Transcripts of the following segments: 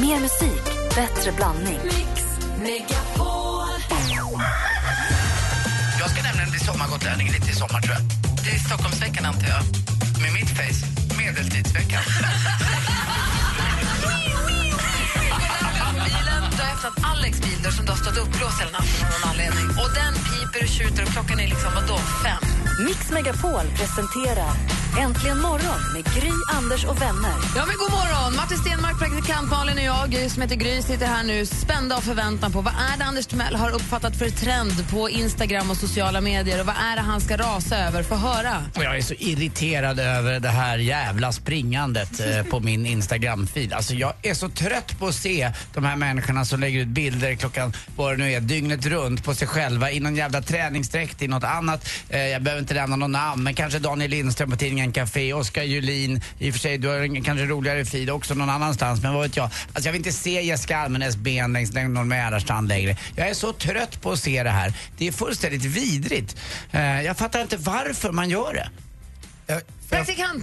Mer musik, bättre blandning. Jag ska nämligen bli sommargotlänning lite i sommar tror jag. Det är Stockholmsveckan antar jag. Med mitt face, medeltidsveckan. Bilen drar efter att Alex bil som du har stått uppblåst hela natten av någon anledning. Och den piper och tjuter och klockan är liksom vadå, fem? Mix Megapol presenterar Äntligen morgon med Gry, Anders och vänner. Ja, men god morgon! Martin Stenmark, praktikant Malin och jag, Gry som heter Gry, sitter här nu spända av förväntan på vad är det Anders Timell har uppfattat för trend på Instagram och sociala medier och vad är det han ska rasa över? Få höra. Jag är så irriterad över det här jävla springandet eh, på min Instagram-feed. Alltså jag är så trött på att se de här människorna som lägger ut bilder klockan, vad det nu är, dygnet runt på sig själva i någon jävla träningsdräkt, i något annat. Eh, jag behöver inte nämna någon namn, men kanske Daniel Lindström på tidningen Café, Oskar Julin, i och för sig du har en kanske roligare feed också någon annanstans, men vad vet jag. Alltså jag vill inte se Jessica Almenäs ben längs någon Mälarstrand längre. Jag är så trött på att se det här. Det är fullständigt vidrigt. Eh, jag fattar inte varför man gör det. Jag,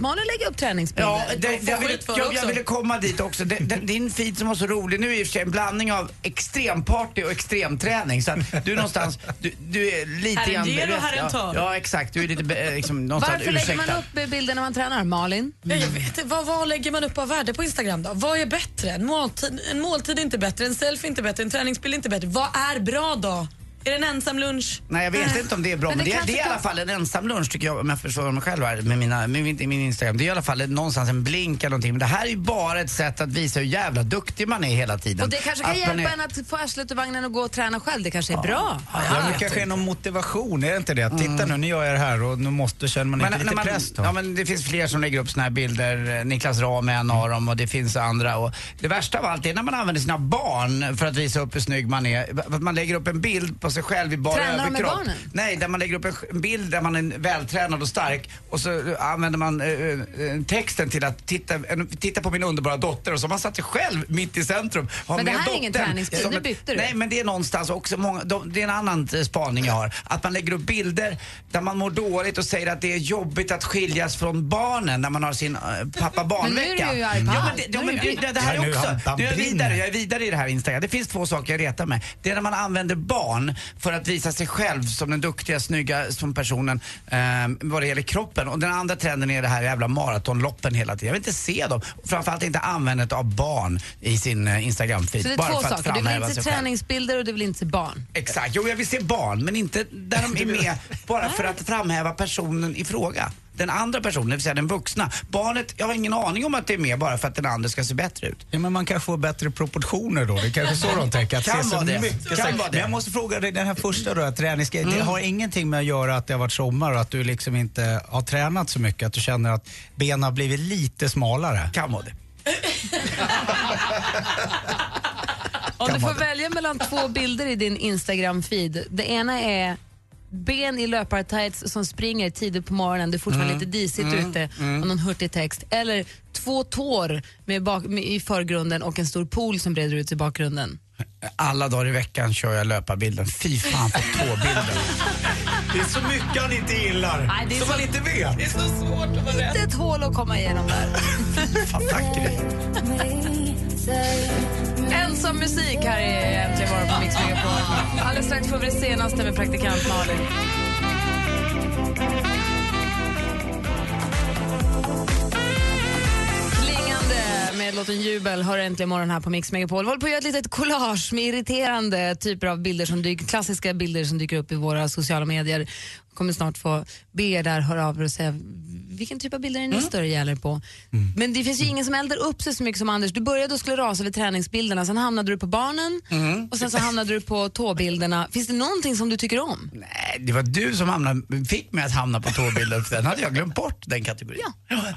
Malin lägger upp träningsbilder. Ja, det, Och får jag, ville, det jag, ville komma dit också. Det, den, din feed som var så rolig, nu är i och för sig en blandning av extremparty och extremträning. Så att du är någonstans, du, du är lite Herren grann... ger och ja, herren tar. Ja, exakt. Du är lite be- liksom, någonstans Varför lägger man ursäktad. upp bilder när man tränar? Malin? Ja, jag vet inte, vad, vad lägger man upp av värde på Instagram då? Vad är bättre? En måltid, en måltid är inte bättre, en selfie är inte bättre, en träningsbild är inte bättre. Vad är bra då? Är det en ensam lunch? Nej, jag vet inte om det är bra, Men men, det det, kanske det är i alla fall en ensam lunch tycker jag, om jag förstår mig själv här med, mina, med min, min Instagram. Det är i alla fall någonstans en blink eller någonting. Men det här är ju bara ett sätt att visa hur jävla duktig man är hela tiden. Och det kanske kan Att hjälpa är- en att få arslet ur vagnen och gå och träna själv. Det kanske är bra. Ja, men det kanske är någon motivation, är det inte det? Titta nu, nu gör jag det här och nu måste, känner man inte Men, lite när man, press då? ja, men det finns fler som lägger upp såna här bilder. Niklas Rahm är en av dem och det finns andra. Och det värsta av allt är när man använder sina barn för att visa upp hur snygg man är. Att man lägger upp en bild på sig själv i bara Tränar de med överkropp. barnen? Nej, där man lägger upp en bild där man är vältränad och stark och så eh, använder man eh, eh, texten till att titta, en, titta på min underbara dotter och så har man satt sig själv mitt i centrum. Har Men det med här är ingen träningsbild, som ett- bytte du. Nej, men det är någonstans också, många, de, det är en annan spaning jag har. Att man lägger upp bilder där man mår dåligt och säger att det är jobbigt att skiljas från barnen när man har sin äh, pappa-barnvecka. Men nu är du ju arg på ja, men allt. det, ja, Nu men är det, det här nu också. Nu är jag vidare, jag är vidare i det här Instagram. Det finns två saker jag retar med. Det är när man använder barn för att visa sig själv som den duktiga, snygga som personen eh, vad det gäller kroppen. Och den andra trenden är det här jävla maratonloppen hela tiden. Jag vill inte se dem. Framförallt inte användandet av barn i sin eh, Instagram-feed. Så det är bara två saker. Du vill inte se träningsbilder och du vill inte se barn. Exakt, jo jag vill se barn men inte där de är med bara för att framhäva personen i fråga. Den andra personen, det vill säga den vuxna. Barnet, jag har ingen aning om att det är med bara för att den andra ska se bättre ut. Ja, men man kanske får bättre proportioner då. Det är kanske så de tänker. Att Kan se vara det. mycket. Kan vara det. Men jag måste fråga dig, den här första då, träningsgrejen. Det har ingenting med att göra att det har varit sommar och att du liksom inte har tränat så mycket. Att du känner att benen har blivit lite smalare. Kan vara det. Om du Kan får välja mellan två bilder i din Instagram-feed. Det ena är ben i löpartights som springer tidigt på morgonen, det är fortfarande Mm. lite disigt ute och någon hurtig text. Eller två tår med bak, med, i förgrunden och en stor pool som breder ut i bakgrunden. Alla dagar i veckan kör jag löparbilden. Fy fan på tåbilden. Det är så mycket han inte gillar. Nej, det är som så- man inte vet. Det är så svårt att vara rätt. Inte ett hål att komma igenom där. Fan, tack. Ensam musik här i Äntligen morgon på Mix Megapol. Alldeles strax får vi det senaste med praktikant Malin. Klingande med låten Jubel hör äntligen morgon här på Mix Megapol. Vi håller på att göra ett litet collage med irriterande typer av bilder som dyker, klassiska bilder som dyker upp i våra sociala medier kommer snart få be er där höra av er och säga vilken typ av bilder är ni större gäller på. Men det finns ju ingen som eldar upp sig så mycket som Anders. Du började och skulle rasa över träningsbilderna, sen hamnade du på barnen och sen så hamnade du på tåbilderna. Finns det någonting som du tycker om? Nej, det var du som hamnade, fick mig att hamna på tåbilden för den hade jag glömt bort, den kategorin.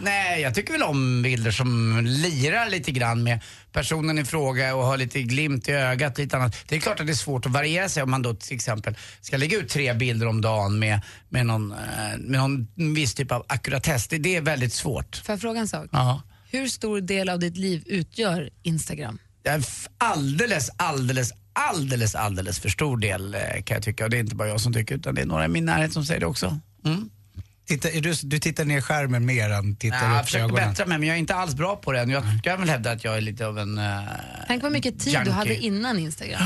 Nej, jag tycker väl om bilder som lirar lite grann med personen i fråga och har lite glimt i ögat. Lite annat. Det är klart att det är svårt att variera sig om man då till exempel ska lägga ut tre bilder om dagen med, med, någon, eh, med någon viss typ av ackuratess. Det, det är väldigt svårt. Får jag fråga en sak? Ja. Hur stor del av ditt liv utgör Instagram? Alldeles, alldeles, alldeles, alldeles för stor del eh, kan jag tycka. Och det är inte bara jag som tycker utan det är några i min närhet som säger det också. Mm. Titta, du, du tittar ner skärmen mer än tittar Ja, jag upp i försöker ögonen. bättra mig men jag är inte alls bra på det än. Jag kan väl hävda att jag är lite av en... Uh, Tänk vad mycket tid du hade innan Instagram.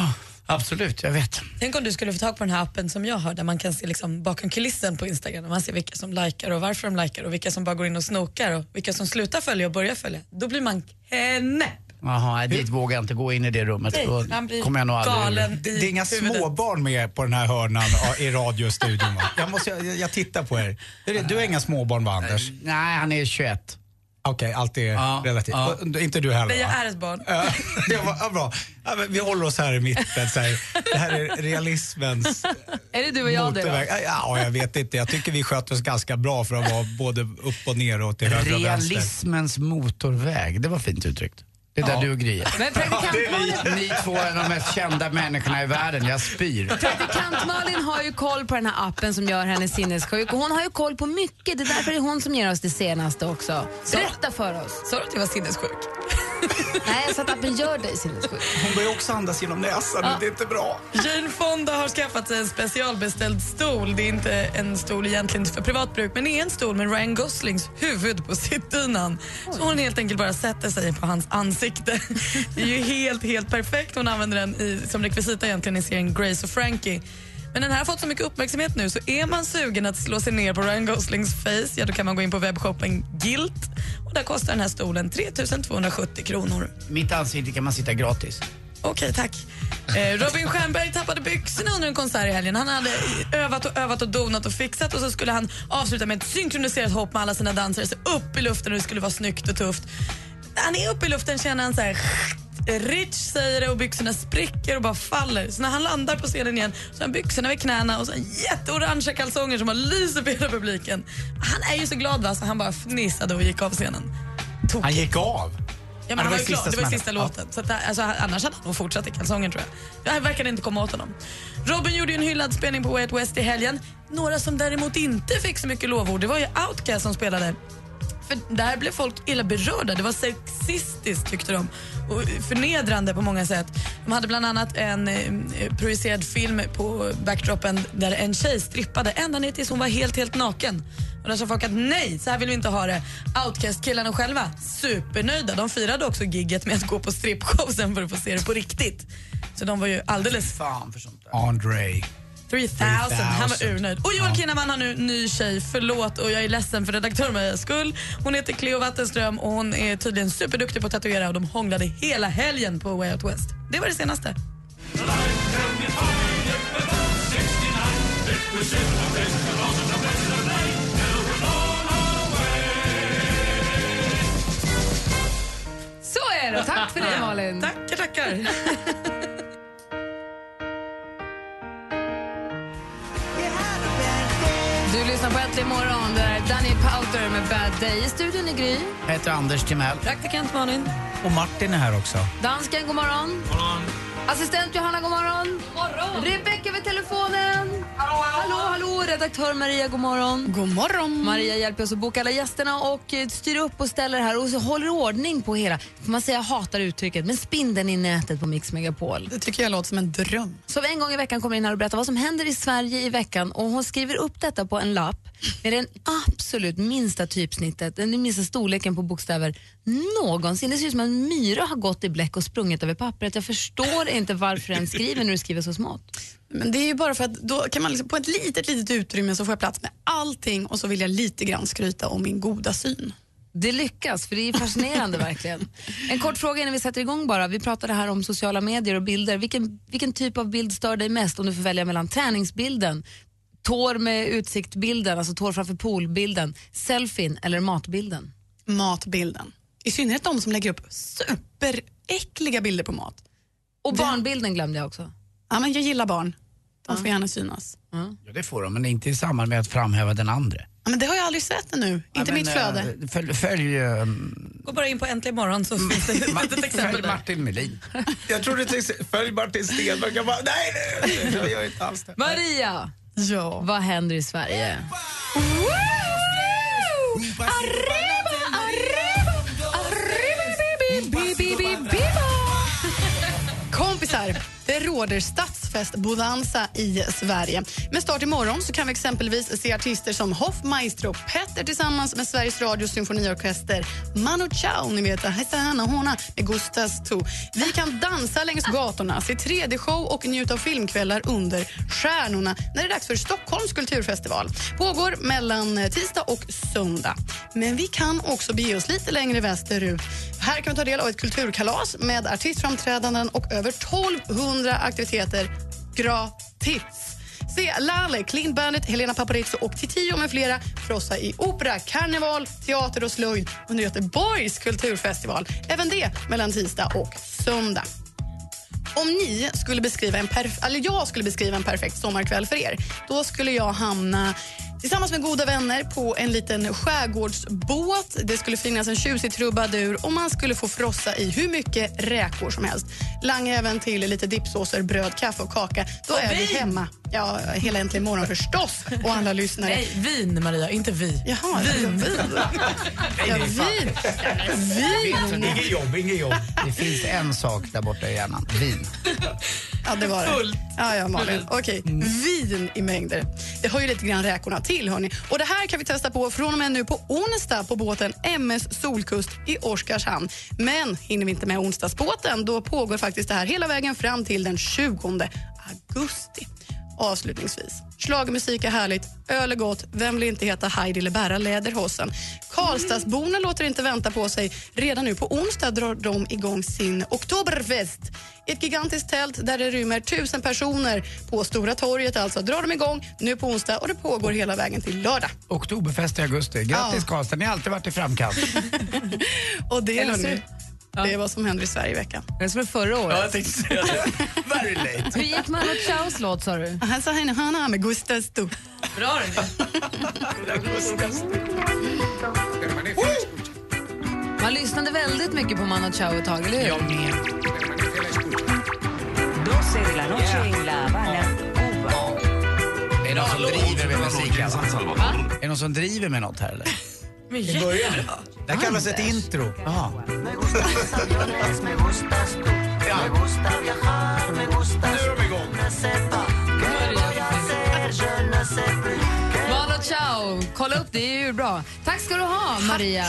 Absolut, jag vet. Tänk om du skulle få tag på den här appen som jag har där man kan se liksom bakom kulissen på Instagram. Man ser vilka som likar och varför de likar och vilka som bara går in och snokar och vilka som slutar följa och börjar följa. Då blir man knäpp. Jaha, dit vågar jag inte gå in i det rummet. Nej, Då man blir kommer jag nog aldrig... galen Det, i det är inga huvudet. småbarn med på den här hörnan i radiostudion va? Jag, måste, jag, jag tittar på er. Är det- Du har inga småbarn va Anders? Nej, han är 21. Okej, allt är Ja, relativt. ja. Och Inte du heller Nej, jag va? är ett barn. Ja, det var, ja, bra. Ja, men vi håller oss här i mitten. Så här. Det här är realismens Är det du och jag det då? motorväg. Ja, jag vet inte. Jag tycker vi sköter oss ganska bra för att vara både upp och ner och till höger och vänster. Realismens motorväg, det var fint uttryckt. Det är där du och Gry är. Men praktikant Malin, Ni två är de mest kända människorna i världen, jag spyr. praktikant Malin har ju koll på den här appen som gör henne sinnessjuk och hon har ju koll på mycket. Det är därför det är hon som ger oss det senaste också. Berätta för oss. Sa du att jag var sinnessjuk? Nej, så att appen gör dig sinnessjuk. Hon börjar också andas genom näsan och det är inte bra. Jane Fonda har skaffat sig en specialbeställd stol. Det är inte en stol egentligen för privat bruk men det är en stol med Ryan Goslings huvud på sittdynan. Så hon helt enkelt bara sätter sig på hans ansikte. Det är ju helt, helt perfekt. Hon använder den i, som rekvisita egentligen i serien Grace och Frankie. Men den här har fått så mycket uppmärksamhet nu så är man sugen att slå sig ner på Ryan Goslings face ja, då kan man gå in på webbshoppen Gilt och där kostar den här stolen 3 270 kronor. Mitt ansikte kan man sitta gratis. Okej, tack. Eh, Robin Stjernberg tappade byxorna under en konsert i helgen. Han hade övat och övat och donat och fixat och så skulle han avsluta med ett synkroniserat hopp med alla sina dansare så upp i luften och det skulle vara snyggt och tufft. Han är uppe i luften känner han så här Rich säger det och byxorna spricker och bara faller. Så när han landar på scenen igen så har han byxorna vid knäna och så jätteorangea kalsonger som har lyser på hela publiken. Han är ju så glad va, så han bara fnissade och gick av scenen. Tokigt. Han gick av. Ja, men det han var ju sista Det var sista låten. Så att, det- alltså, annars hade han nog fortsatt i kalsonger tror jag. Det verkade inte komma åt honom. Robin gjorde ju en hyllad spelning på Way Out West i helgen. Några som däremot inte fick så mycket lovord, det var ju Outkast som spelade. För där blev folk illa berörda. Det var sexistiskt tyckte de. Och förnedrande på många sätt. De hade bland annat en eh, projicerad film på backdropen där en tjej strippade ända ner tills hon var helt, helt naken. Och där sa folk att nej, så här vill vi inte ha det. Outcast-killarna själva, supernöjda. De firade också gigget med att gå på strippshow sen för att få se det på riktigt. Så de var ju alldeles Fan för sånt där. Andre. 3000. Han var 3000. urnöjd. Och Joel Kinnaman har nu ny tjej. Förlåt och jag är ledsen för redaktör Maria skull. Hon heter Cleo Wattenström och hon är tydligen superduktig på att tatuera och de hånglade hela helgen på Way Out West. Det var det senaste. Så är det. Tack för det Malin. Tackar, tackar. Äntligen morgon. Det är Danny Powter med Bad Day. I studion är Gry. Jag heter Anders Timell. Praktikant Malin. Och Martin är här också. Dansken, god morgon. Assistent Johanna, god morgon. Morgon. Rebecka vid telefonen. Hallå, hallå, hallå. Redaktör Maria, god morgon. God morgon. Maria hjälper oss att boka alla gästerna och eh, styr upp och ställer här och så håller ordning på hela, får man säga hatar uttrycket, men spindeln i nätet på Mix Megapol. Det tycker jag låter som en dröm. Som en gång i veckan kommer in här och berättar vad som händer i Sverige i veckan och hon skriver upp detta på en lapp med den absolut minsta typsnittet, den minsta storleken på bokstäver någonsin. Det ser ut som en myra har gått i bläck och sprungit över pappret. Jag förstår inte varför den skriver när du skriver så smått. Men det är ju bara för att då kan man liksom, på ett litet, litet utrymme så får jag plats med allting och så vill jag lite grann skryta om min goda syn. Det lyckas, för det är fascinerande verkligen. En kort fråga innan vi sätter igång bara. Vi pratade här om sociala medier och bilder. Vilken, vilken typ av bild stör dig mest om du får välja mellan träningsbilden, tår med utsiktbilden, alltså tår framför poolbilden, selfien eller matbilden? Matbilden. I synnerhet de som lägger upp superäckliga bilder på mat. Och barnbilden glömde jag också. Ja, men jag gillar barn. De får gärna synas. Ja, det får de, men inte i samband med att framhäva den andra. Ja, men det har jag aldrig sett ännu. Inte Ja, mitt men, flöde. eh, Följ, följ eh, Gå bara in på Äntligen morgon så finns det ett litet exempel följ där. Martin Melin. Jag trodde du följ Martin Stenmark. Jag bara, nej, nej, jag gör inte alls det. Maria, Ja. vad händer i Sverige? Kompisar, det råder statsförstånd dansfest i Sverige. Med start imorgon så kan vi exempelvis se artister som Hoffmaestro, Petter tillsammans med Sveriges Radios symfoniorkester, Manu Chao, ni vet, Hesana Hona med Gustas To. Vi kan dansa längs gatorna, se 3D-show och njuta av filmkvällar under stjärnorna när det är dags för Stockholms kulturfestival. Pågår mellan eh, tisdag och söndag. Men vi kan också bege oss lite längre västerut. Här kan man ta del av ett kulturkalas med artistframträdanden och över 1200 aktiviteter gratis. Se Laleh, Clean Bandit, Helena Paparizou och Titiyo med flera frossa i opera, karneval, teater och slöjd under Göteborgs kulturfestival. Även det mellan tisdag och söndag. Om ni skulle beskriva en perf- eller jag skulle beskriva en perfekt sommarkväll för er, då skulle jag hamna tillsammans med goda vänner på en liten skärgårdsbåt. Det skulle finnas en tjusig trubadur och man skulle få frossa i hur mycket räkor som helst. Langa även till lite dippsåser, bröd, kaffe och kaka. Då är vi hemma. Ja, hela Äntligen morgon förstås och alla lyssnare. Nej, vin Maria, inte vi. Jaha, vin. vin. Ja, vin. Vin. Inget jobb, inget jobb. Det finns en sak där borta i hjärnan. Vin. Ja, det var det. Fullt. Ja, ja, Malin. Okej, vin i mängder. Det hör ju lite grann räkorna till. Hörni. Och det här kan vi testa på från och med nu på onsdag på båten MS Solkust i Oskarshamn. Men hinner vi inte med onsdagsbåten, då pågår faktiskt det här hela vägen fram till den 20 augusti. Avslutningsvis, schlagermusik är härligt, öl är gott, vem vill inte heta Heidi eller bära läderhosen? Karlstadsborna låter inte vänta på sig. Redan nu på onsdag drar de igång sin Oktoberfest. Ett gigantiskt tält där det rymmer tusen personer på Stora torget. Alltså drar de igång nu på onsdag och det pågår hela vägen till lördag. Oktoberfest i augusti. Grattis Karlstad, ni har alltid varit i framkant. Och det, Eller hörni, det är vad som händer i Sverige i veckan. Det är som förra året. tänkte säga det. Very late. Hur gick Manu Chaos låt sa du? Han sa henne Hanna med Gustav Sto. Bra det. Man lyssnade väldigt mycket på Manu Chao ett tag, eller hur? Jag med. 12 de la noche en La Habana, Cuba. Är det någon som driver med musiken? Är det någon som driver med något här eller? I början. Det här kallas ett intro. Jaha. Manu Chao, kolla upp det, det är ju bra. Tack ska du ha, Maria.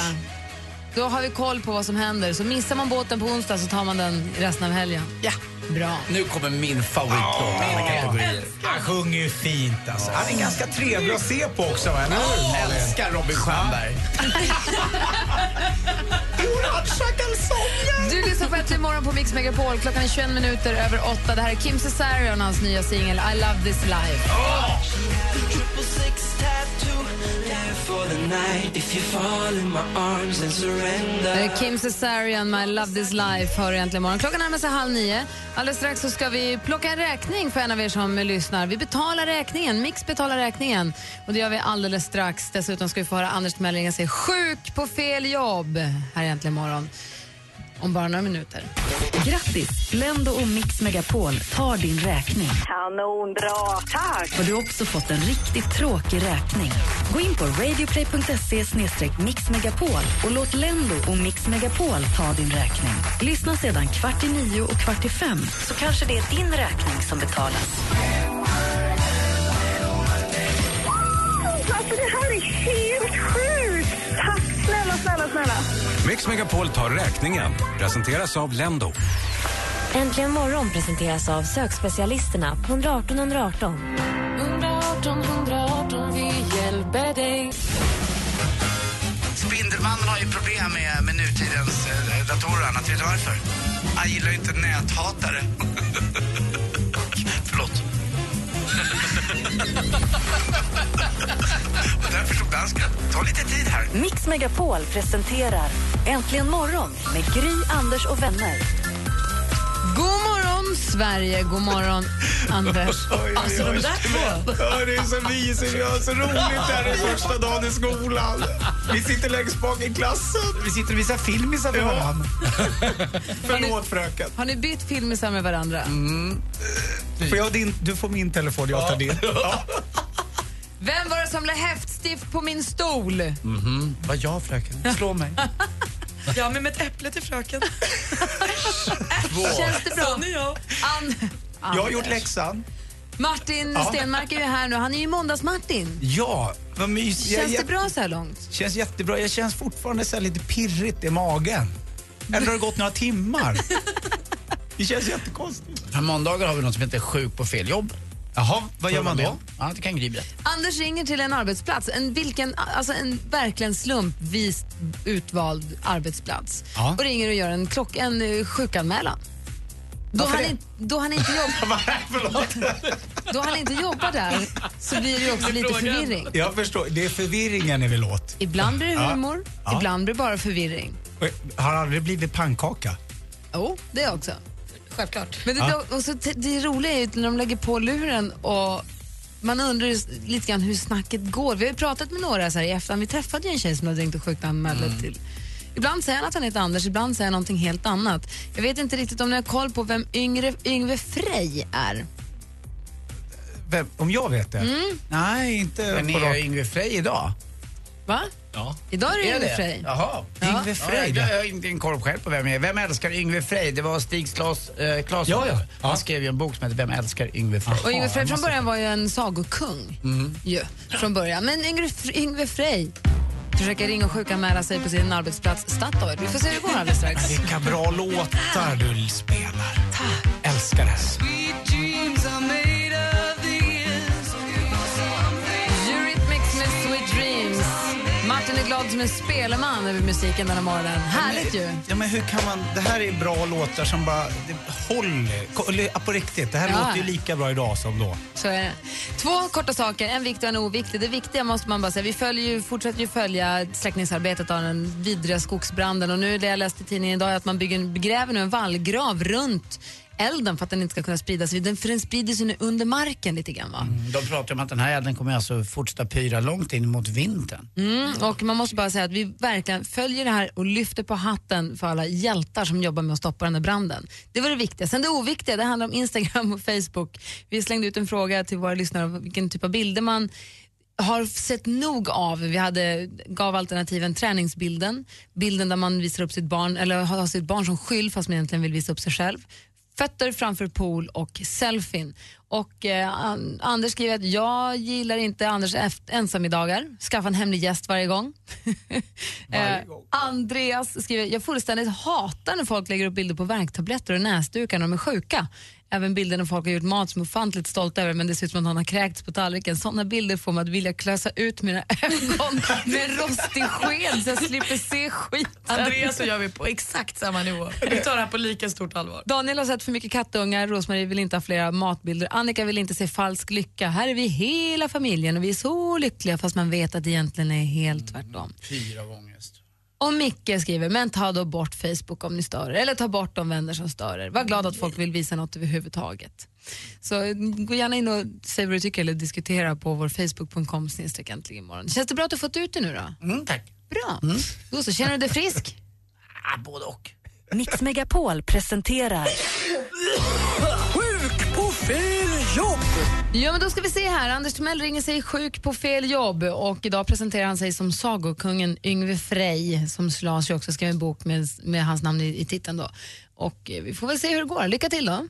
Då har vi koll på vad som händer. Så missar man båten på onsdag så tar man den resten av helgen. Ja. Bra. Nu kommer min favoritlåt alla kategorier. Han sjunger ju fint alltså. Han är ganska trevlig att se på också, eller hur? Malin? Älskar Robin Stjernberg. Du lyssnar på Äntligen morgon på Mix Megapol. Klockan är 21 minuter över 8. Det här är Kim Cesarion och hans nya singel I love this life. Är Kim Cesarian, My love this life hör egentligen morgon. Klockan närmar sig halv nio. Alldeles strax så ska vi plocka en räkning för en av er som lyssnar. Vi betalar räkningen. Mix betalar räkningen. Och det gör vi alldeles strax. Dessutom ska vi få höra Anders Mellinger säga sjuk på fel jobb här egentligen morgon. Om bara några minuter. Grattis! Blendo och Mix Megapol tar din räkning. Kanonbra, tack! Har du också fått en riktigt tråkig räkning? Gå in på radioplay.se mixmegapol och låt Lendo och Mix Megapol ta din räkning. Lyssna sedan kvart i nio och kvart i fem så kanske det är din räkning som betalas. Snälla, snälla, snälla. Mix Megapol tar räkningen. Presenteras av Lendo. Äntligen morgon presenteras av sökspecialisterna på 118 118. 118 118, vi hjälper dig. Spindelmannen har ju problem med, med nutidens eh, datorer och annat. Vet du varför? Han gillar ju inte näthatare. Förlåt. Och därför tog dansken. Ta lite tid här. Mix Megapol presenterar Äntligen morgon med Gry, Anders och vänner. God morgon, Sverige. God morgon, Anders. Alltså de där två. Ja, det är så mysigt. Vi har så roligt där den första dagen i skolan. Vi sitter längst bak i klassen. Vi sitter och visar filmisar för varandra. Förlåt fröken. Har ni bytt filmisar med varandra? Får jag din, du får min telefon, jag tar din. Ja. Vem var det som la häftstift på min stol? Vad jag fröken? Slå mig. Ja, men med ett äpple till fröken. Känns det bra? Sån är jag. An Jag har gjort läxan. Martin Ja. Stenmark är ju här nu. Han är ju Måndags-Martin. Ja, vad mysigt. Jag Känns det jätte- bra så här långt? Känns jättebra. Jag känns fortfarande så här lite pirrigt i magen. Eller har det gått några timmar? Det känns jättekonstigt. På måndagar har vi något som heter sjuk på fel jobb. Jaha, vad gör man då? Ja, det kan berätta. Anders ringer till en arbetsplats, en, vilken, alltså en verkligen slumpvis utvald arbetsplats. Ja. Och ringer och gör en, klock, en eh, sjukanmälan. Då han, det? in, då, han inte jobb, då han inte jobbar där så blir det också lite förvirring. Jag förstår. Det är förvirringen ni vill åt. Ibland blir det humor, Ja. ibland blir det bara förvirring. Har aldrig blivit pannkaka? Jo, det också. Självklart. Men det, Ja. och så, det roliga är ju när de lägger på luren och man undrar ju lite grann hur snacket går. Vi har ju pratat med några så här i efterhand. Vi träffade ju en tjej som hade ringt och sjukanmält Mm. till. Ibland säger han att han heter Anders, ibland säger han någonting helt annat. Jag vet inte riktigt om ni har koll på vem Yngre, Yngve Frej är. Vem, om jag vet det? Mm. Nej, inte Men är. Yngve Frej idag? Va? Ja. Idag är det Yngve? Frej. Jaha. Yngve Frej, Ja, jag har inte en koll själv på vem jag är. Vem älskar Yngve Frej? Det var Stig Claes, eh, Claesson. Ja, ja. Han Ja. skrev ju en bok som heter Vem älskar Yngve Frej? Och Yngve Ja, Frej från början var ju en sagokung. Ju, från början. Men Yngve, Yngve Frej försöker ringa och sjukanmäla sig på sin arbetsplats Statoil. Vi får se hur det går alldeles strax. Vilka bra låtar du spelar. Älskar det här. Glad som en speleman över musiken den här morgonen. Härligt ju. Ja, men hur kan man... Det här är bra låtar som bara det håller. På riktigt, det här Ja. låter ju lika bra idag som då. Så är det. Två korta saker, en viktig och en oviktig. Det viktiga måste man bara säga, vi följer ju, fortsätter ju följa släckningsarbetet av den vidriga skogsbranden och nu det jag läste i tidningen idag är att man bygger, gräver nu en vallgrav runt elden för att den inte ska kunna sprida sig. Den, för den sprider sig nu under marken lite grann va? De pratar om att den här elden kommer alltså fortsätta pyra långt in mot vintern. Mm, och man måste bara säga att vi verkligen följer det här och lyfter på hatten för alla hjältar som jobbar med att stoppa den här branden. Det var det viktiga. Sen det oviktiga, det handlar om Instagram och Facebook. Vi slängde ut en fråga till våra lyssnare om vilken typ av bilder man har sett nog av. Vi hade, gav alternativen träningsbilden, bilden där man visar upp sitt barn, eller har sitt barn som skyll fast man egentligen vill visa upp sig själv. Fötter framför pool och selfien. Och eh, An- Anders skriver att jag gillar inte Anders ensamiddagar. Skaffa en hemlig gäst varje gång. eh, Andreas skriver, jag fullständigt hatar när folk lägger upp bilder på värktabletter och näsdukar när de är sjuka. Även bilder när folk har gjort mat som är ofantligt stolta över men det ser ut som att någon har kräkts på tallriken. Sådana bilder får mig att vilja klösa ut mina ögon med en rostig sked så jag slipper se skiten. Andreas och jag är på exakt samma nivå. Vi tar det här på lika stort allvar. Daniel har sett för mycket kattungar, Rosmarie vill inte ha flera matbilder, Annika vill inte se falsk lycka. Här är vi hela familjen och vi är så lyckliga fast man vet att det egentligen är helt tvärtom. Fyra av ångest. Och Micke skriver, men ta då bort Facebook om ni stör er, eller ta bort de vänner som stör er. Var glad att folk vill visa något överhuvudtaget. Så mm, gå gärna in och säg vad du tycker eller diskutera på vår facebook.com snedstreck äntligen imorgon. Känns det bra att du fått ut det nu då? Mm, tack. Bra. Då så, känner du dig frisk? Ah, både och. Mix Megapol presenterar Sjuk på fel jobb! Ja, men då ska vi se här. Anders Timell ringer sig sjuk på fel jobb och idag presenterar han sig som sagokungen Yngve Frej som Lars ju också skrev en bok med, med hans namn i, i titeln då. Och eh, vi får väl se hur det går. Lycka till då.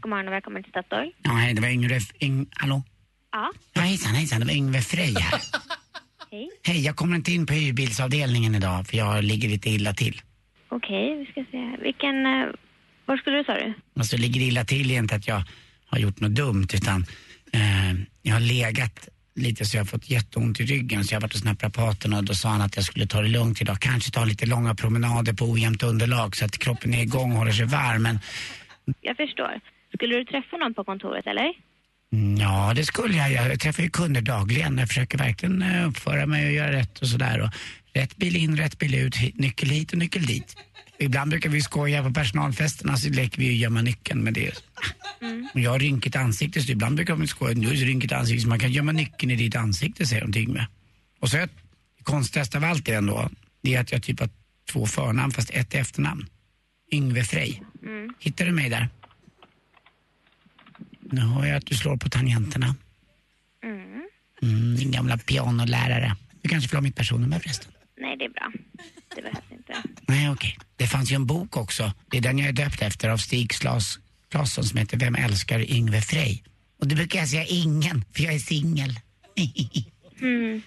God morgon och välkommen till Statoil. Ja, hej, det var Yngve... Yng, hallå? Ja, Ja, hejsan, hejsan, det var Yngve Frej här. hej. Hej, jag kommer inte in på hyrbilsavdelningen idag för jag ligger lite illa till. Okej, vi ska se. Vilken... eh, var skulle du sa du? Alltså det ligger illa till inte att jag har gjort något dumt utan eh, jag har legat lite så jag har fått jätteont i ryggen så jag har varit hos naprapaten och då sa han att jag skulle ta det lugnt idag. Kanske ta lite långa promenader på ojämnt underlag så att kroppen är igång och håller sig varm. Men Jag förstår. Skulle du träffa någon på kontoret eller? ja, det skulle jag. Jag träffar ju kunder dagligen. Jag försöker verkligen eh, uppföra mig och göra rätt och sådär. Och Rätt bil in, rätt bil ut, nyckel hit och nyckel dit. Ibland brukar vi skoja på personalfesterna så leker vi ju gömma nyckeln med det. Mm. jag har rynkigt ansikte så ibland brukar de skoja, nu är rynkigt ansikte så man kan gömma nyckeln i ditt ansikte säger de till mig. Och så är det konstigaste av allt är ändå, det är att jag typ har två förnamn fast ett efternamn. Yngve Frej. Hittar du mig där? Nu hör jag att du slår på tangenterna. Mm, din gamla pianolärare. Du kanske vill ha mitt personnummer förresten? Nej, det är bra. Det behövs inte. Nej, okej. Det fanns ju en bok också. Det är den jag är döpt efter av Stig Claesson som heter Vem älskar Yngve Frey? Och då brukar jag säga ingen, för jag är singel. Mm.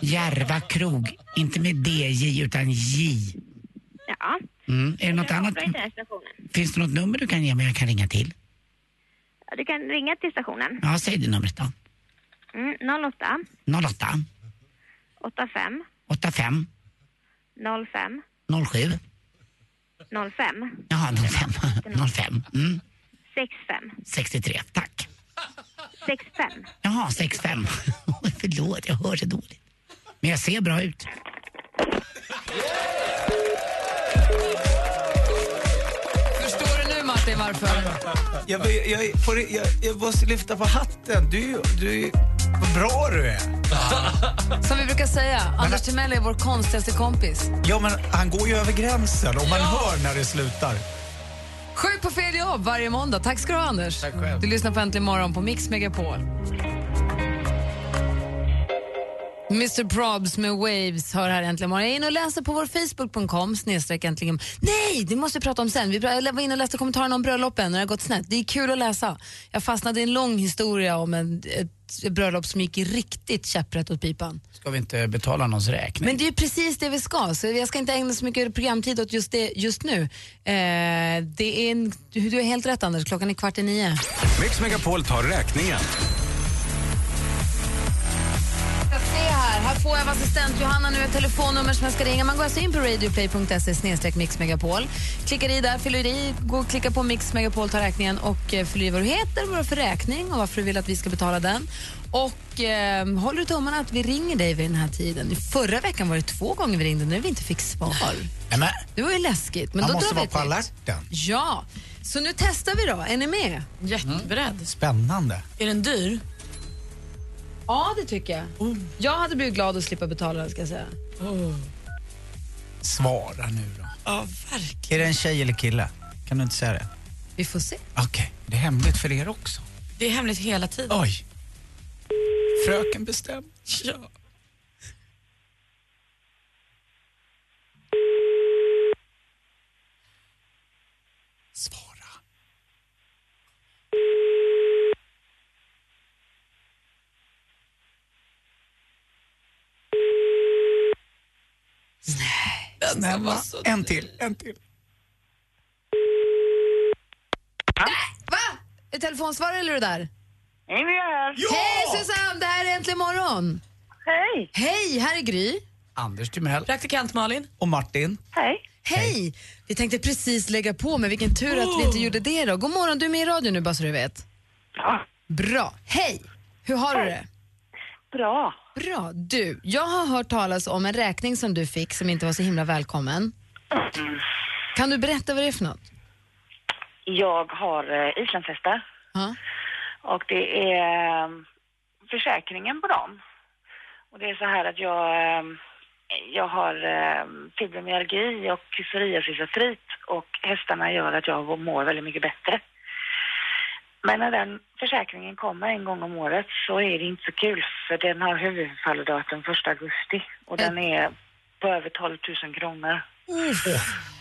Järva krog, inte med DJ utan J. Ja. Mm. Är det något annat? Finns det något nummer du kan ge mig jag kan ringa till? Du kan ringa till stationen. Ja, säg det numret då. Mm, 08 08 85 85 05 07 05 Jaha, 05 05 mm. 65 63. Tack. 65. Jaha, 65. Oj, Förlåt, jag hör så dåligt. Men jag ser bra ut. Förstår du nu Martin varför? Jag, jag, jag, får, jag, jag måste lyfta på hatten. Du, du, vad bra du är. Som vi brukar säga, Anders Timell är vår konstigaste kompis. Ja, men han går ju över gränsen och man hör när det slutar. Sju på fel jobb varje måndag. Tack ska du ha Anders. Tack själv. Du lyssnar på Äntligen morgon på Mix Megapol. Mr Probs med Waves hör här äntligen morgon. Jag är inne och läser på vår Facebook.com snedstreck äntligen. Nej, det måste vi prata om sen. Vi var inne och läste kommentarerna om bröllopen när det har gått snett. Det är kul att läsa. Jag fastnade i en lång historia om en, ett bröllop som gick riktigt käpprätt åt pipan. Ska vi inte betala någons räkning? Men det är ju precis det vi ska, så jag ska inte ägna så mycket programtid åt just det just nu. Eh, det är en, du du har helt rätt Anders, klockan är kvart i nio. Mix Megapol tar räkningen. Får jag av assistent Johanna nu ett telefonnummer som jag ska ringa. Man går alltså in på radioplay.se snedstreck mixmegapol. Klickar i där, fyller i, går och klickar på Mix Megapol, tar räkningen och eh, fyller i vad du heter, vad du har för räkning och varför du vill att vi ska betala den. Och eh, håller du tummarna att vi ringer dig vid den här tiden. Förra veckan var det två gånger vi ringde när vi inte fick svar. Det var ju läskigt. Men man då måste vara på alerten. Ja, så nu testar vi då. Är ni med? Jätteberedd. Spännande. Är den dyr? Ja, det tycker jag. Jag hade blivit glad att slippa betala den, ska jag säga. Svara nu då. Ja, verkligen. Är det en tjej eller kille? Kan du inte säga det? Vi får se. Okej, det är hemligt för er också. Det är hemligt hela tiden. Oj. Fröken bestäm. Ja. Svara. Snälla, en till, en till. Va? Är telefonsvarare eller är du där? Hej, vi är här. Hej Susanne, det här är Äntligen morgon. Hej. Hej, här är Gry. Anders Timell. Praktikant Malin. Och Martin. Hej. Hej. Vi tänkte precis lägga på, men vilken tur att vi inte gjorde det då. God morgon, du är med i radio nu bara så du vet. Ja, Bra. Hej. Hur har du det? Bra. Bra. Du, jag har hört talas om en räkning som du fick som inte var så himla välkommen. Kan du berätta vad det är för något? Jag har eh, islandshästar Ja. och det är eh, försäkringen på dem. Och det är så här att jag, eh, jag har eh, fibromyalgi och psoriasisartrit och hästarna gör att jag mår väldigt mycket bättre. Men när den försäkringen kommer en gång om året så är det inte så kul för den har huvudfalldatum 1 augusti och den är på över 12 000 kronor.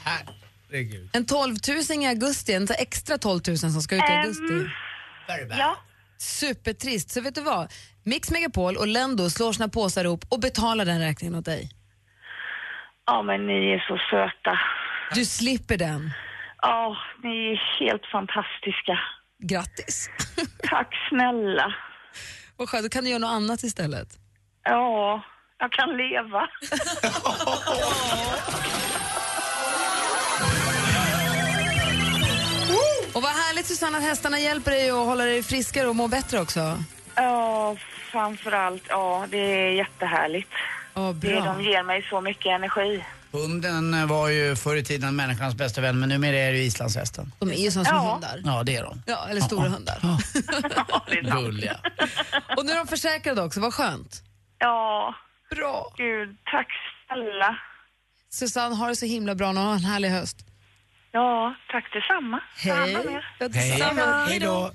Herregud. En 12 000 i augusti, en extra 12 000 som ska ut i augusti. Ja, Supertrist. Så vet du vad? Mix Megapol och Lendo slår sina påsar ihop och betalar den räkningen åt dig. ja men ni är så söta. Du slipper den. Ja, ni är helt fantastiska. Grattis. Tack snälla. Vad skönt, då kan du göra något annat istället. Ja, jag kan leva. Och vad härligt Susanne att hästarna hjälper dig att hålla dig friskare och må bättre också. Ja, framförallt, ja, det är jättehärligt. Det, bra. de ger mig så mycket energi. Hunden var ju förr i tiden människans bästa vän men numera är det ju islandshästen. De är ju som små Ja. hundar. Ja, det är de. Ja, eller stora hundar. Ja, det är sant. Gulliga. Och nu är de försäkrade också, vad skönt. Ja, Bra. gud, tack snälla. Susanne, har det så himla bra nu ha en härlig höst. Ja, tack detsamma. Er. Ja, Hej. detsamma. Hej då.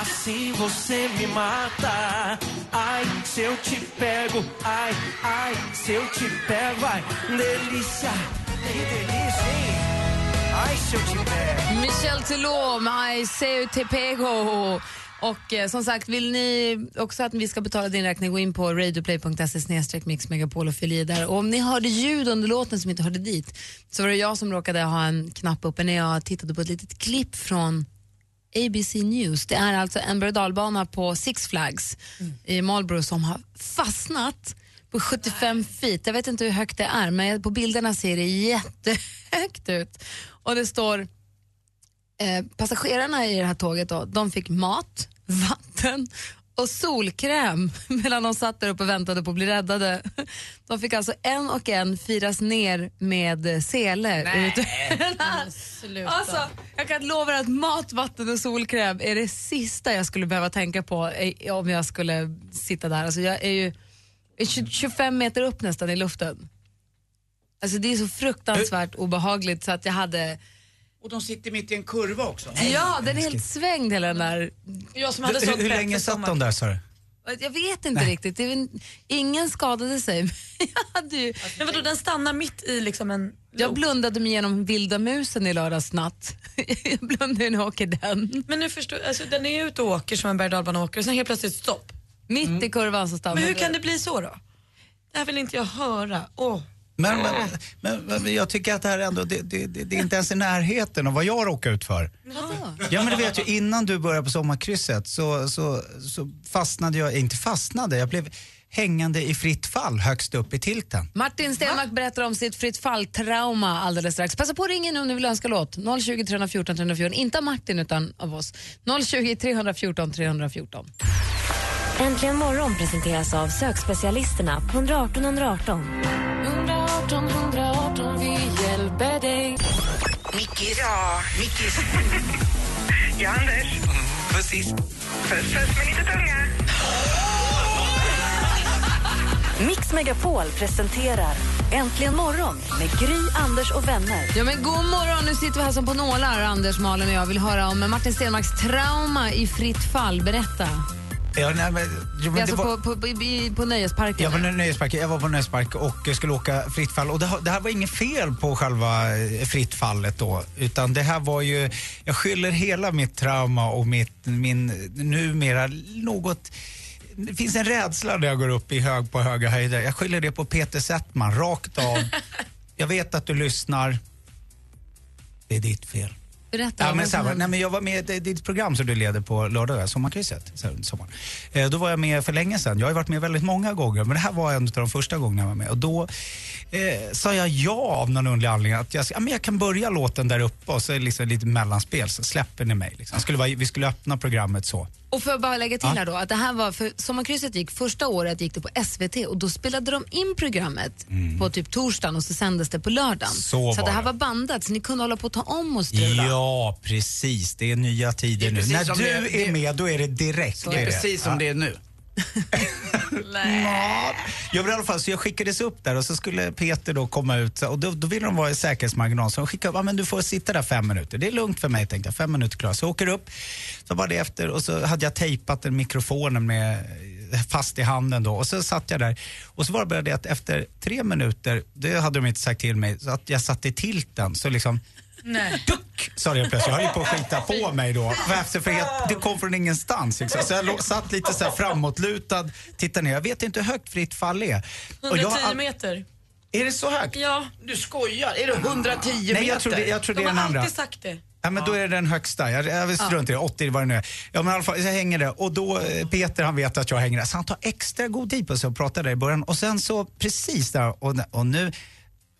Assim você me mata. Ai, se eu te pego. Ai, ai, se eu te pego. Ai, delícia. Que delícia, hein? Ai, se eu te pego. Michel Teló med I eu Te Pego. Och eh, som sagt, vill ni också att vi ska betala din räkning, gå in på radioplay.se mixmegapol och fyll i där. Och om ni hörde ljud under låten som inte hörde dit så var det jag som råkade ha en knapp uppe när jag tittade på ett litet klipp från ABC News. Det är alltså en berg på Six Flags i Marlboro som har fastnat på 75 feet. Jag vet inte hur högt det är, men på bilderna ser det jättehögt ut. Och det står eh, passagerarna i det här tåget då, de fick mat, vatten och solkräm medan de satt där uppe och väntade på att bli räddade. De fick alltså en och en firas ner med sele. Nej. här. Alltså, jag kan lova att mat, vatten och solkräm är det sista jag skulle behöva tänka på om jag skulle sitta där. Alltså, jag är ju är tju- 25 meter upp nästan i luften. Alltså, det är så fruktansvärt obehagligt så att jag hade... Och de sitter mitt i en kurva också. Ja, den är helt svängd hela den där. Jag som Du, hur, hur länge satt de där sa du? Jag vet inte riktigt. Det är väl, ingen skadade sig. hade ju, Men vadå, den stannar mitt i liksom en... jag blundade mig igenom vilda musen i lördags natt. jag blundade nu åker den. Men nu förstår alltså, den är ute och åker som en berg och åker och sen helt plötsligt stopp. Mitt i kurvan så stannar Men hur kan det bli så då? Det här vill inte jag höra. Åh. Men, men, men, men jag tycker att det här ändå, det, det, det, det är inte ens i närheten av vad jag råkar ut för. Ja men du vet ju innan du började på sommarkrysset så, så, så fastnade jag, inte fastnade, jag blev hängande i fritt fall högst upp i tilten. Martin Stenmark berättar om sitt fritt fall-trauma alldeles strax. Passa på att ringa nu om ni vill önska låt. 020 314 314. Inte av Martin utan av oss. 020 314 314. Äntligen morgon presenteras av sökspecialisterna på 118 118. 118 Mickis. Ja. Mickis. ja, Anders. Precis. Puss, puss med lite tunga. Mix Megapol presenterar Äntligen morgon med Gry, Anders och vänner. Ja, men god morgon, nu sitter vi här som på nålar, Anders, Malin och jag vill höra om Martin Stenmarks trauma i fritt fall. Berätta. Ja, nej, men, jo, men alltså var- på, på, i- på Nöjesparken? Jag var, på nöjespark, jag var på nöjespark och skulle åka fritt fall. Och det, det här var inget fel på själva eh, fritt fallet då. Utan det här var ju, jag skyller hela mitt trauma och mitt, min numera något det finns en rädsla när jag går upp i hög på höga höjder. Jag skyller det på Peter Settman, rakt av. Jag vet att du lyssnar. Det är ditt fel. Berätta. Ja, men hände. nej, men jag var med i ditt program som du leder på lördagar, Sommarkrysset. sommaren. Eh, då var jag med för länge sedan. Jag har varit med väldigt många gånger, men det här var en av de första gångerna jag var med. Och då eh, sa jag ja av någon underlig anledning. Att jag, ja, men jag kan börja låten där uppe och så liksom lite mellanspel, så släpper ni mig. Liksom. Skulle vara, vi skulle öppna programmet så. Och får jag bara lägga till Ja. här då, att det här var, för Sommarkrysset gick, första året gick det på SVT och då spelade de in programmet på typ torsdagen och så sändes det på lördagen. Så så det här var bandat så ni kunde hålla på att ta om och strula. Ja, precis. Det är nya tider är nu. precis När som du det- är med, då är det direkt. Så det är precis som det är nu. Jag vill i alla fall, så jag skickades upp där och så skulle Peter då komma ut och då, då ville de vara i säkerhetsmarginal. Så de skickade upp, ah, men du får sitta där fem minuter. Det är lugnt för mig tänkte jag, fem minuter klar. Så jag åker upp, så var det efter och så hade jag tejpat den mikrofonen med fast i handen då. Och så satt jag där. Och så var det bara det att efter tre minuter, det hade de inte sagt till mig, så att jag satt i tilten. Så liksom Nej. Duck! Sa det helt plötsligt. Jag höll ju på att skita på mig då. För för helt- det kom från ingenstans. Liksom. Så jag satt lite så här framåtlutad, tittade ner. Jag vet inte hur högt fritt fall är. Och jag, 110 meter. är det så högt? Ja, Du skojar? Är det 110 meter? Nej, jag tror det, jag tror det de är den har andra. alltid sagt det. Ja, men då är det den högsta. Jag, jag vill strunt i det. 80 vad det nu är. Ja, men i alla fall, jag hänger där. Och då, eh, Peter han vet att jag hänger där. Så han tar extra god tid på sig och pratar där i början. Och sen så precis där och, och nu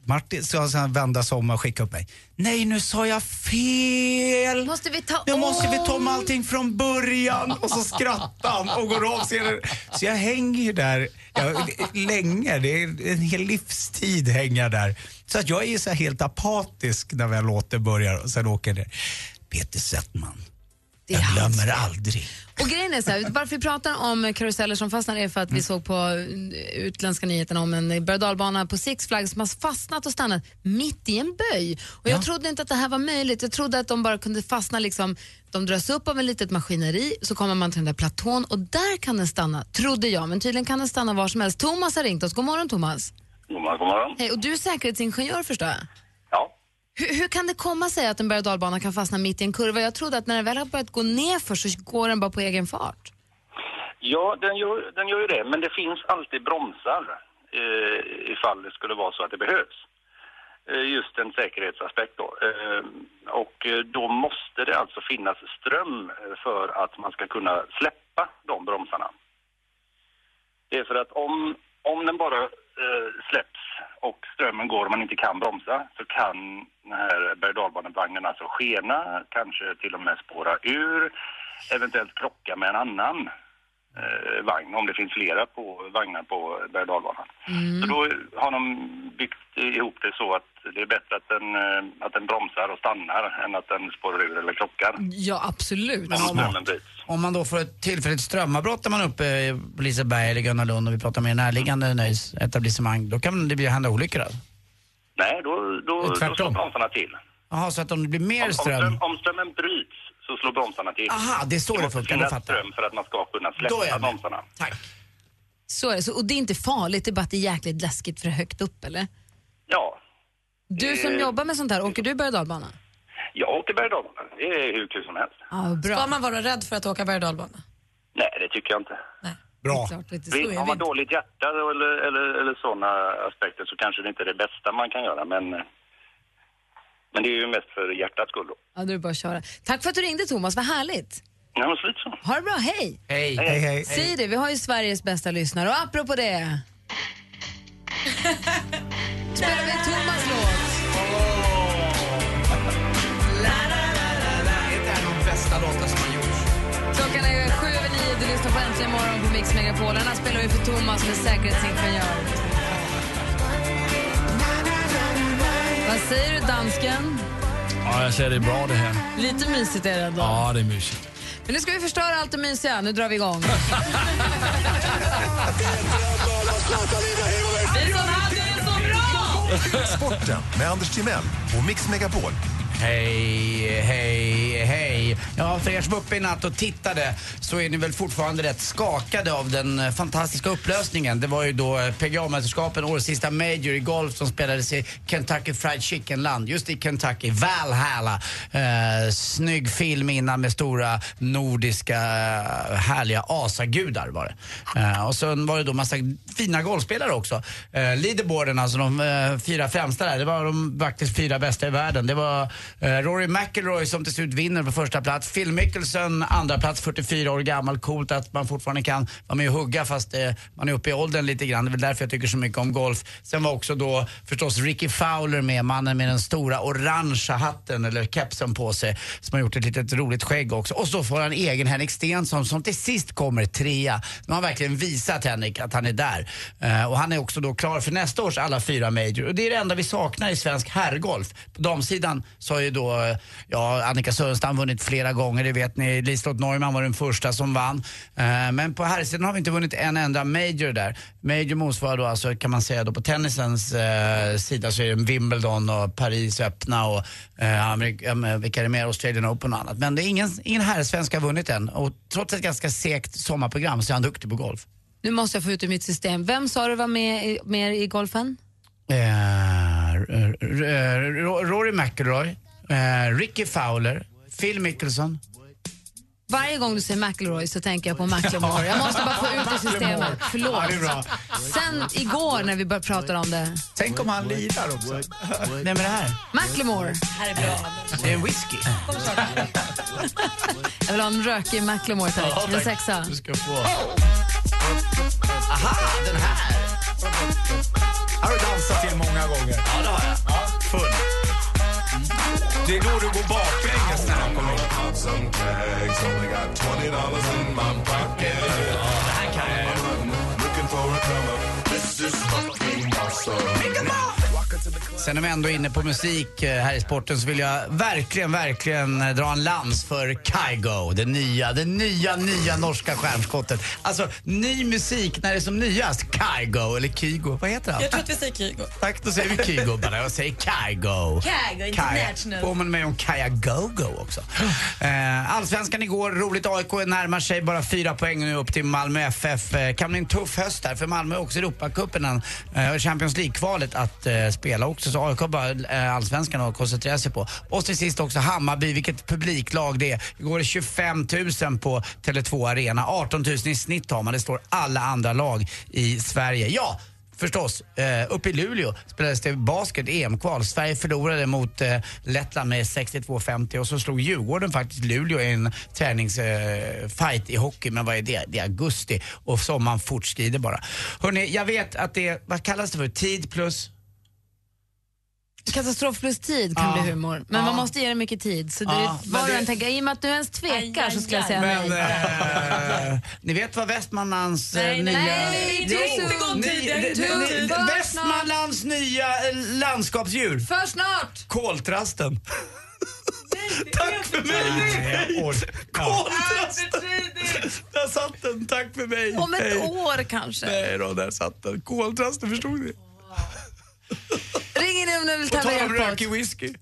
Martin ska sen vända sig om och skicka upp mig. Nej, nu sa jag fel! Måste vi ta Nu om? måste vi ta om allting från början. Och så skrattar han och går av scenen. Så jag hänger där ja, länge. Det är en hel livstid hänger jag där. Så att jag är så helt apatisk när väl låten börjar och sen åker det. Peter Settman. Jag glömmer aldrig. Och grejen är så här, varför vi pratar om karuseller som fastnar är för att vi såg på eh, utländska nyheterna om en berg på Six Flags som har fastnat och stannat mitt i en böj. Och jag trodde inte att det här var möjligt. Jag trodde att de bara kunde fastna liksom, de dras upp av en litet maskineri, så kommer man till den där platån och där kan den stanna, trodde jag. Men tydligen kan den stanna var som helst. Thomas har ringt oss. God morgon Thomas. God morgon, god morgon. Hej, och du är säkerhetsingenjör förstår jag? Hur, hur kan det komma sig att en berg och dalbana kan fastna mitt i en kurva? Jag trodde att när den väl har börjat gå nerför så går den bara på egen fart. Ja, den gör, den gör ju det, men det finns alltid bromsar eh, ifall det skulle vara så att det behövs. Eh, just en säkerhetsaspekt då. Eh, och eh, då måste det alltså finnas ström eh, för att man ska kunna släppa de bromsarna. Det är för att om, om den bara eh, släpps och strömmen går och man inte kan bromsa så kan den här berg och alltså skena, kanske till och med spåra ur, eventuellt krocka med en annan eh, vagn om det finns flera på vagnar på berg och Så då har de byggt ihop det så att det är bättre att den, eh, att den bromsar och stannar än att den spårar ur eller krockar. Ja, absolut. Om strömmen bryts. Om man då får ett tillfälligt strömavbrott när man är uppe på Liseberg eller Gröna Lund och vi pratar med närliggande nöjesetablissemang, då kan det bli hända olyckor alltså? Nej, då, då, då slår bromsarna till. Jaha, så att om det blir mer Om, om, ström... ström, om strömmen bryts så slår bromsarna till. Aha, det är så det funkar, då fattar ström för att man ska kunna Då släppa bromsarna. Så är det. Så, och det är inte farligt, det är bara att det är jäkligt läskigt för högt upp, eller? Ja, Du som Eh, jobbar med sånt här, åker du berg och dalbana? jag åker berg och dalbana. Det är hur kul som helst. Ja, bra. Ska man vara rädd för att åka berg och dalbana? Nej, det tycker jag inte. Bra. Visst, har man dåligt hjärta eller, eller, eller sådana aspekter så kanske det inte är det bästa man kan göra. Men, men det är ju mest för hjärtats skull då. Ja, då är bara att köra. Tack för att du ringde Thomas, vad härligt. Ja, men slut så. Ha det bra, hej! Hej. Hej, hej. Säg det, vi har ju Sveriges bästa lyssnare och apropå det spelar vi Thomas du lyssnar på Äntligen morgon på Mix Megapol. Den här spelar vi för Thomas med säkerhetsingenjör. Vad säger du dansken? Ja, jag säger det är bra det här. Lite mysigt är det ändå. Ja, det är mysigt. Men nu ska vi förstöra allt det mysiga, nu drar vi igång. Vi som hade det så bra! Sporten med Anders Timell och Mix Megapol. Hej, hej, hej. Ja, för er som var uppe i natt och tittade så är ni väl fortfarande rätt skakade av den eh, fantastiska upplösningen. Det var ju då eh, PGA-mästerskapen, årets sista Major i golf som spelades i Kentucky Fried Chicken-land. Just i Kentucky, Valhalla. Eh, snygg film innan med stora nordiska eh, härliga asagudar var det. Eh, och sen var det då massa fina golfspelare också. Eh, leaderboarden, alltså de eh, fyra främsta där, det var de faktiskt fyra bästa i världen. Det var Eh, Rory McIlroy som till slut vinner på första plats. Phil Mickelson andra plats 44 år gammal. Coolt att man fortfarande kan vara med och hugga fast eh, man är uppe i åldern lite grann. Det är väl därför jag tycker så mycket om golf. Sen var också då förstås Ricky Fowler med, mannen med den stora orangea hatten eller kepsen på sig som har gjort ett litet roligt skägg också. Och så får han egen Henrik Stenson som till sist kommer trea. Nu har han verkligen visat Henrik att han är där. Eh, och han är också då klar för nästa års alla fyra major. Och det är det enda vi saknar i svensk herrgolf. På damsidan så har ju då, eh, ja, Annika Sörenstam vunnit flera gånger, det vet ni. Liselott Neumann var den första som vann. Eh, men på herrsidan har vi inte vunnit en enda major där. Major motsvarar då alltså, kan man säga då på tennisens eh, sida så är det Wimbledon och Paris öppna och eh, Amerik- ja, men vilka är det mer? Australian Open och annat. Men det är ingen, ingen herrsvensk har vunnit än. Och trots ett ganska segt sommarprogram så är han duktig på golf. Nu måste jag få ut ur mitt system. Vem sa du var med, i- med i golfen? Eh, Rory McIlroy, eh, Ricky Fowler, Phil Mickelson. Varje gång du säger McIlroy så tänker jag på McLemore. Jag måste bara få ut ur systemet. Förlåt. Ja, det är bra. Sen igår när vi började prata om det. Tänk om han lirar också. Vem är det här? McLemore. Här är bra. Det är en whisky. Jag vill ha en rökig McLemore tack. Ja, En sexa. Du ska få. Aha, den här. Har du dansat till många gånger? Ja, det har jag. Full. Det är då du går baklänges när han kommer in. det här kan jag ju. Sen är vi ändå inne på musik eh, här i sporten så vill jag verkligen, verkligen eh, dra en lans för Kygo. Det nya, det nya, nya norska stjärnskottet. Alltså ny musik när det är som nyast. Kygo eller Kygo, vad heter han? Jag tror att vi säger Kygo. Tack, då säger vi Kygo bara. Jag säger Kygo. Kygo International. Påminner mig om Kaja Gogo också. Eh, Allsvenskan igår, roligt. AIK närmar sig bara fyra poäng nu upp till Malmö FF. Kan bli en tuff höst där för Malmö också Europacupen och Champions League-kvalet att eh, spela också. Så AIK har bara eh, Allsvenskan att koncentrera sig på. Och till sist också Hammarby, vilket publiklag det är. Igår är 25 000 på Tele2 Arena. 18 000 i snitt har man. Det står alla andra lag i Sverige. Ja, Förstås, eh, uppe i Luleå spelades det basket, EM-kval. Sverige förlorade mot eh, Lettland med 62-50 och så slog Djurgården faktiskt Luleå i en träningsfight eh, i hockey. Men vad är det? Det är augusti och sommaren fortskrider bara. Hörrni, jag vet att det är, vad kallas det för? Tid plus? Katastrof plus tid kan Ja. bli humor. Men Ja. man måste ge det mycket tid. Så det, Ja, var det- och en tänker, I och med att du ens tvekar så skulle jag säga Men, nej. eh, ni vet vad Västmanlands eh, Nej, nej, nya... nej, tid, är ni- inte ni- För Västmanlands nya eh, landskapsdjur. För snart! Koltrasten. Tack för mig! Koltrasten! Där satt den, tack för mig. Om ett år kanske. Nej då, där satt den. Koltrasten, förstod ni? Du vill På tävla i tal om rökig whisky.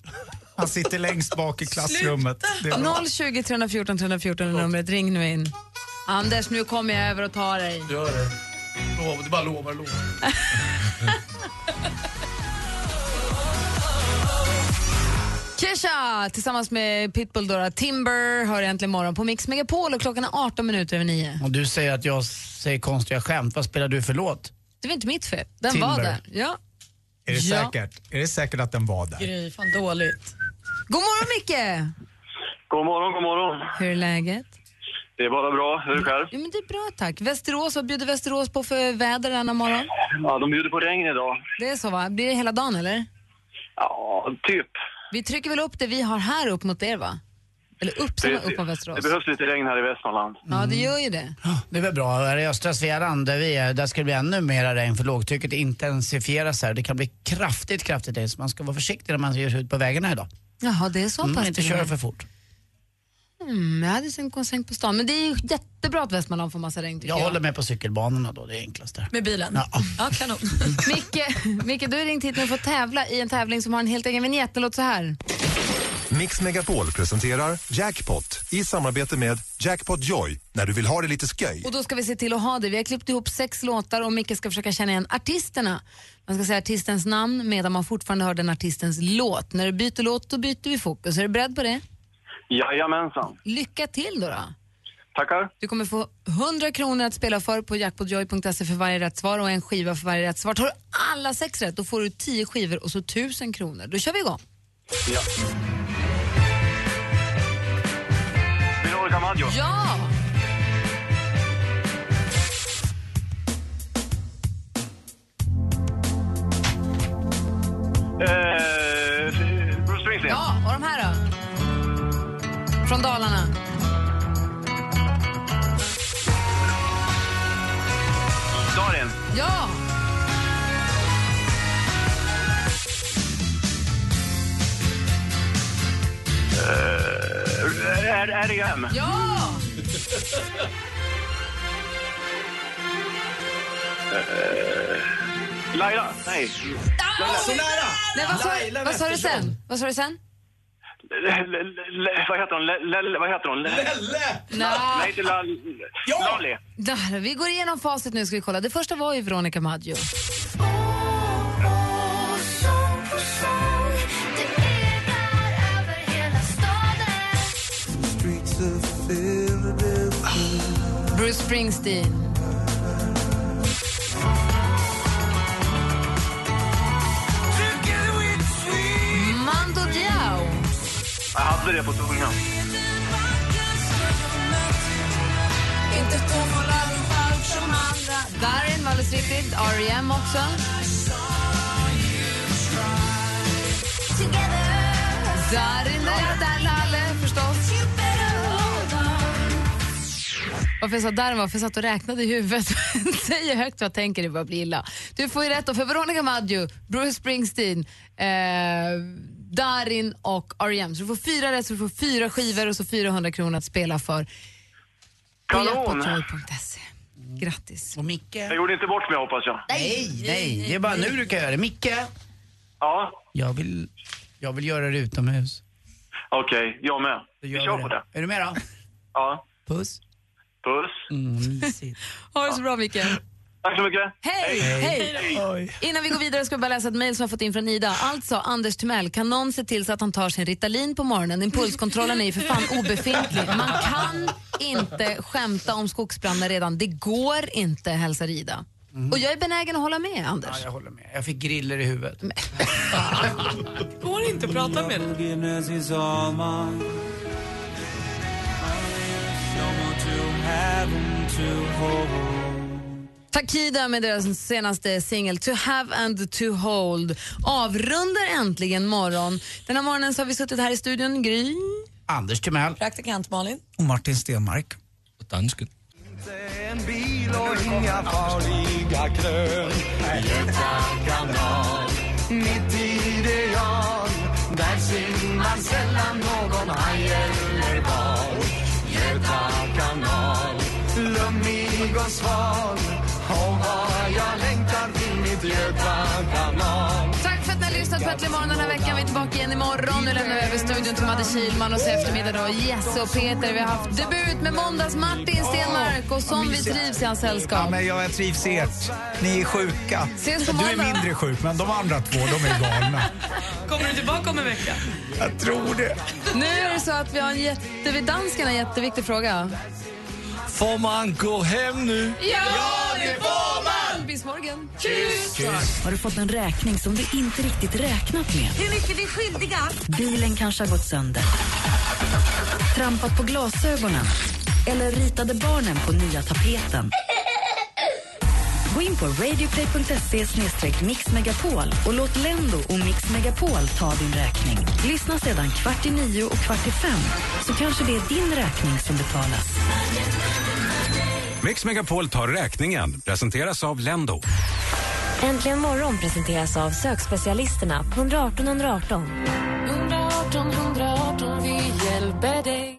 Han sitter längst bak i klassrummet. Det är bra. 020 314 314 är numret. Ring nu in. Anders, nu kommer jag över och tar dig. Gör det. Lov, du bara lovar, lovar. Kesha tillsammans med Pitbull Dora Timber hör äntligen morgon på Mix Megapol och klockan är 18 minuter över 9. Och du säger att jag säger konstiga skämt. Vad spelar du för låt? Det var inte mitt fel. Den Timber. var där. Ja. Är det Ja. säkert? Är det säkert att den var där? Gry, fan dåligt. God morgon Micke! God morgon, god morgon. Hur är läget? Det är bara bra. Hur är det själv? Jo, men det är bra tack. Västerås, vad bjuder Västerås på för väder denna morgon? Ja, de bjuder på regn idag. Det är så va? Blir det hela dagen eller? Ja, typ. Vi trycker väl upp det vi har här upp mot er va? Eller upp är upp mot Västerås. det behövs lite regn här i Västmanland. Ja, det gör ju det. Det är väl bra. Här i östra Svealand där vi är, där ska det bli ännu mera regn för lågtrycket intensifieras här. Det kan bli kraftigt, kraftigt regn så man ska vara försiktig när man ger sig ut på vägarna idag. Jaha, det är så Mm, pass inte köra för fort. Mm, jag hade och sänkt på stan. Men det är ju jättebra att Västmanland får massa regn tycker Jag jag. håller med på cykelbanorna då, det är enklast där. Med bilen? Ja. Ja, kanon. Micke, Micke, du har ringt hit nu för att tävla i en tävling som har en helt egen vignett. Den låter så här. Mix Megapol presenterar Jackpot i samarbete med Jackpot Joy när du vill ha det lite sköj. Och då ska vi se till att ha det. Vi har klippt ihop sex låtar och Micke ska försöka känna igen artisterna. Man ska säga artistens namn medan man fortfarande hör den artistens låt. När du byter låt då byter vi fokus. Är du beredd på det? Jajamensan. Lycka till då. då. Tackar. Du kommer få 100 kronor att spela för på jackpotjoy.se för varje rätt svar och en skiva för varje rätt svar. Tar du alla sex rätt då får du 10 skivor och så 1000 kronor. Då kör vi igång. Ja. Veronica Maggio. Ja! Eh, Bruce Springsteen. Ja, och de här då? Från Dalarna. Darin. Ja! Eh, R.E.M. Ja! Eh, Laila. Nej. Laila. Så nära! Nej, vad sa, Laila vad sa du sen? Vad sa du sen? L- l- l- Vad heter hon? L- L- Vad heter hon? Lelle! Nå. Nej, inte Lall... Ja! Där, vi går igenom facit nu ska vi kolla. Det första var ju Veronica Maggio. Bruce Springsteen. Mando Diao. Jag hade det på tungan. Darin var alldeles riktigt. R.E.M. också. Darin, där, där, Lalle Varför jag sa där var för jag satt och räknade i huvudet. Säger högt vad jag tänker, det börjar bli illa. Du får ju rätt då för Veronica Maggio, Bruce Springsteen, eh, Darin och R.E.M. Så du får fyra rätt, så du får fyra skivor och så 400 kronor att spela för. Kanon! Grattis. Och Micke? Jag gjorde inte bort mig hoppas jag. Nej, nej, det är bara nu du kan göra det. Micke? Ja, Jag vill, jag vill göra det utomhus. okej. Jag med. Vi kör på det. det. Är du med då? Ja. Puss. Puss. Mm. Ha det så bra, Micke. Tack så mycket. Hej! Hej! Innan vi går vidare ska vi bara läsa ett mejl som jag fått in från Ida. Alltså, Anders Timell, kan någon se till så att han tar sin Ritalin på morgonen? Impulskontrollen är ju för fan obefintlig. Man kan inte skämta om skogsbränder redan. Det går inte, hälsar Ida. Och jag är benägen att hålla med, Anders. Ja, jag håller med. Jag fick griller i huvudet. Går inte att prata med dig. Takida med deras senaste singel To have and to hold avrundar äntligen morgon. Den här morgonen så har vi suttit här i studion, Gry. Anders Timell. Praktikant Malin. Och Martin Stenmark. Dansken. Och kanal, mitt i det jag. Där simmar sällan någon haj eller val. Göta kanal, lummig och sval. Och vad jag längtar till mitt Göta kanal har lyssnat på Äntligen morgon den här veckan. Vi är tillbaka igen imorgon. Nu lämnar vi över studion till Madde Kihlman och så eftermiddag då Jesse och Peter. Vi har haft debut med måndags Martin Stenmark och som vi trivs i hans Ja, sällskap. men jag trivs i ert. Ni är sjuka. Ses på du är måndag. mindre sjuk, men de andra två, de är galna. Kommer du tillbaka om en vecka? Jag tror det. Nu är det så att vi har en jätte... Dansken har en jätteviktig fråga. Får man gå hem nu? Ja, det får man! Bis morgon. Har du fått en räkning som du inte riktigt räknat med? Hur mycket är skyldiga? Bilen kanske har gått sönder. Trampat på glasögonen. Eller ritade barnen på nya tapeten. Gå in på radioplay.se mixmegapol och låt Lendo och Mix Megapol ta din räkning. Lyssna sedan kvart i nio och kvart i fem så kanske det är din räkning som betalas. Mix Megapol tar räkningen. Presenteras av Lendo. Äntligen morgon presenteras av sökspecialisterna på 118 118. 118 118, vi hjälper dig.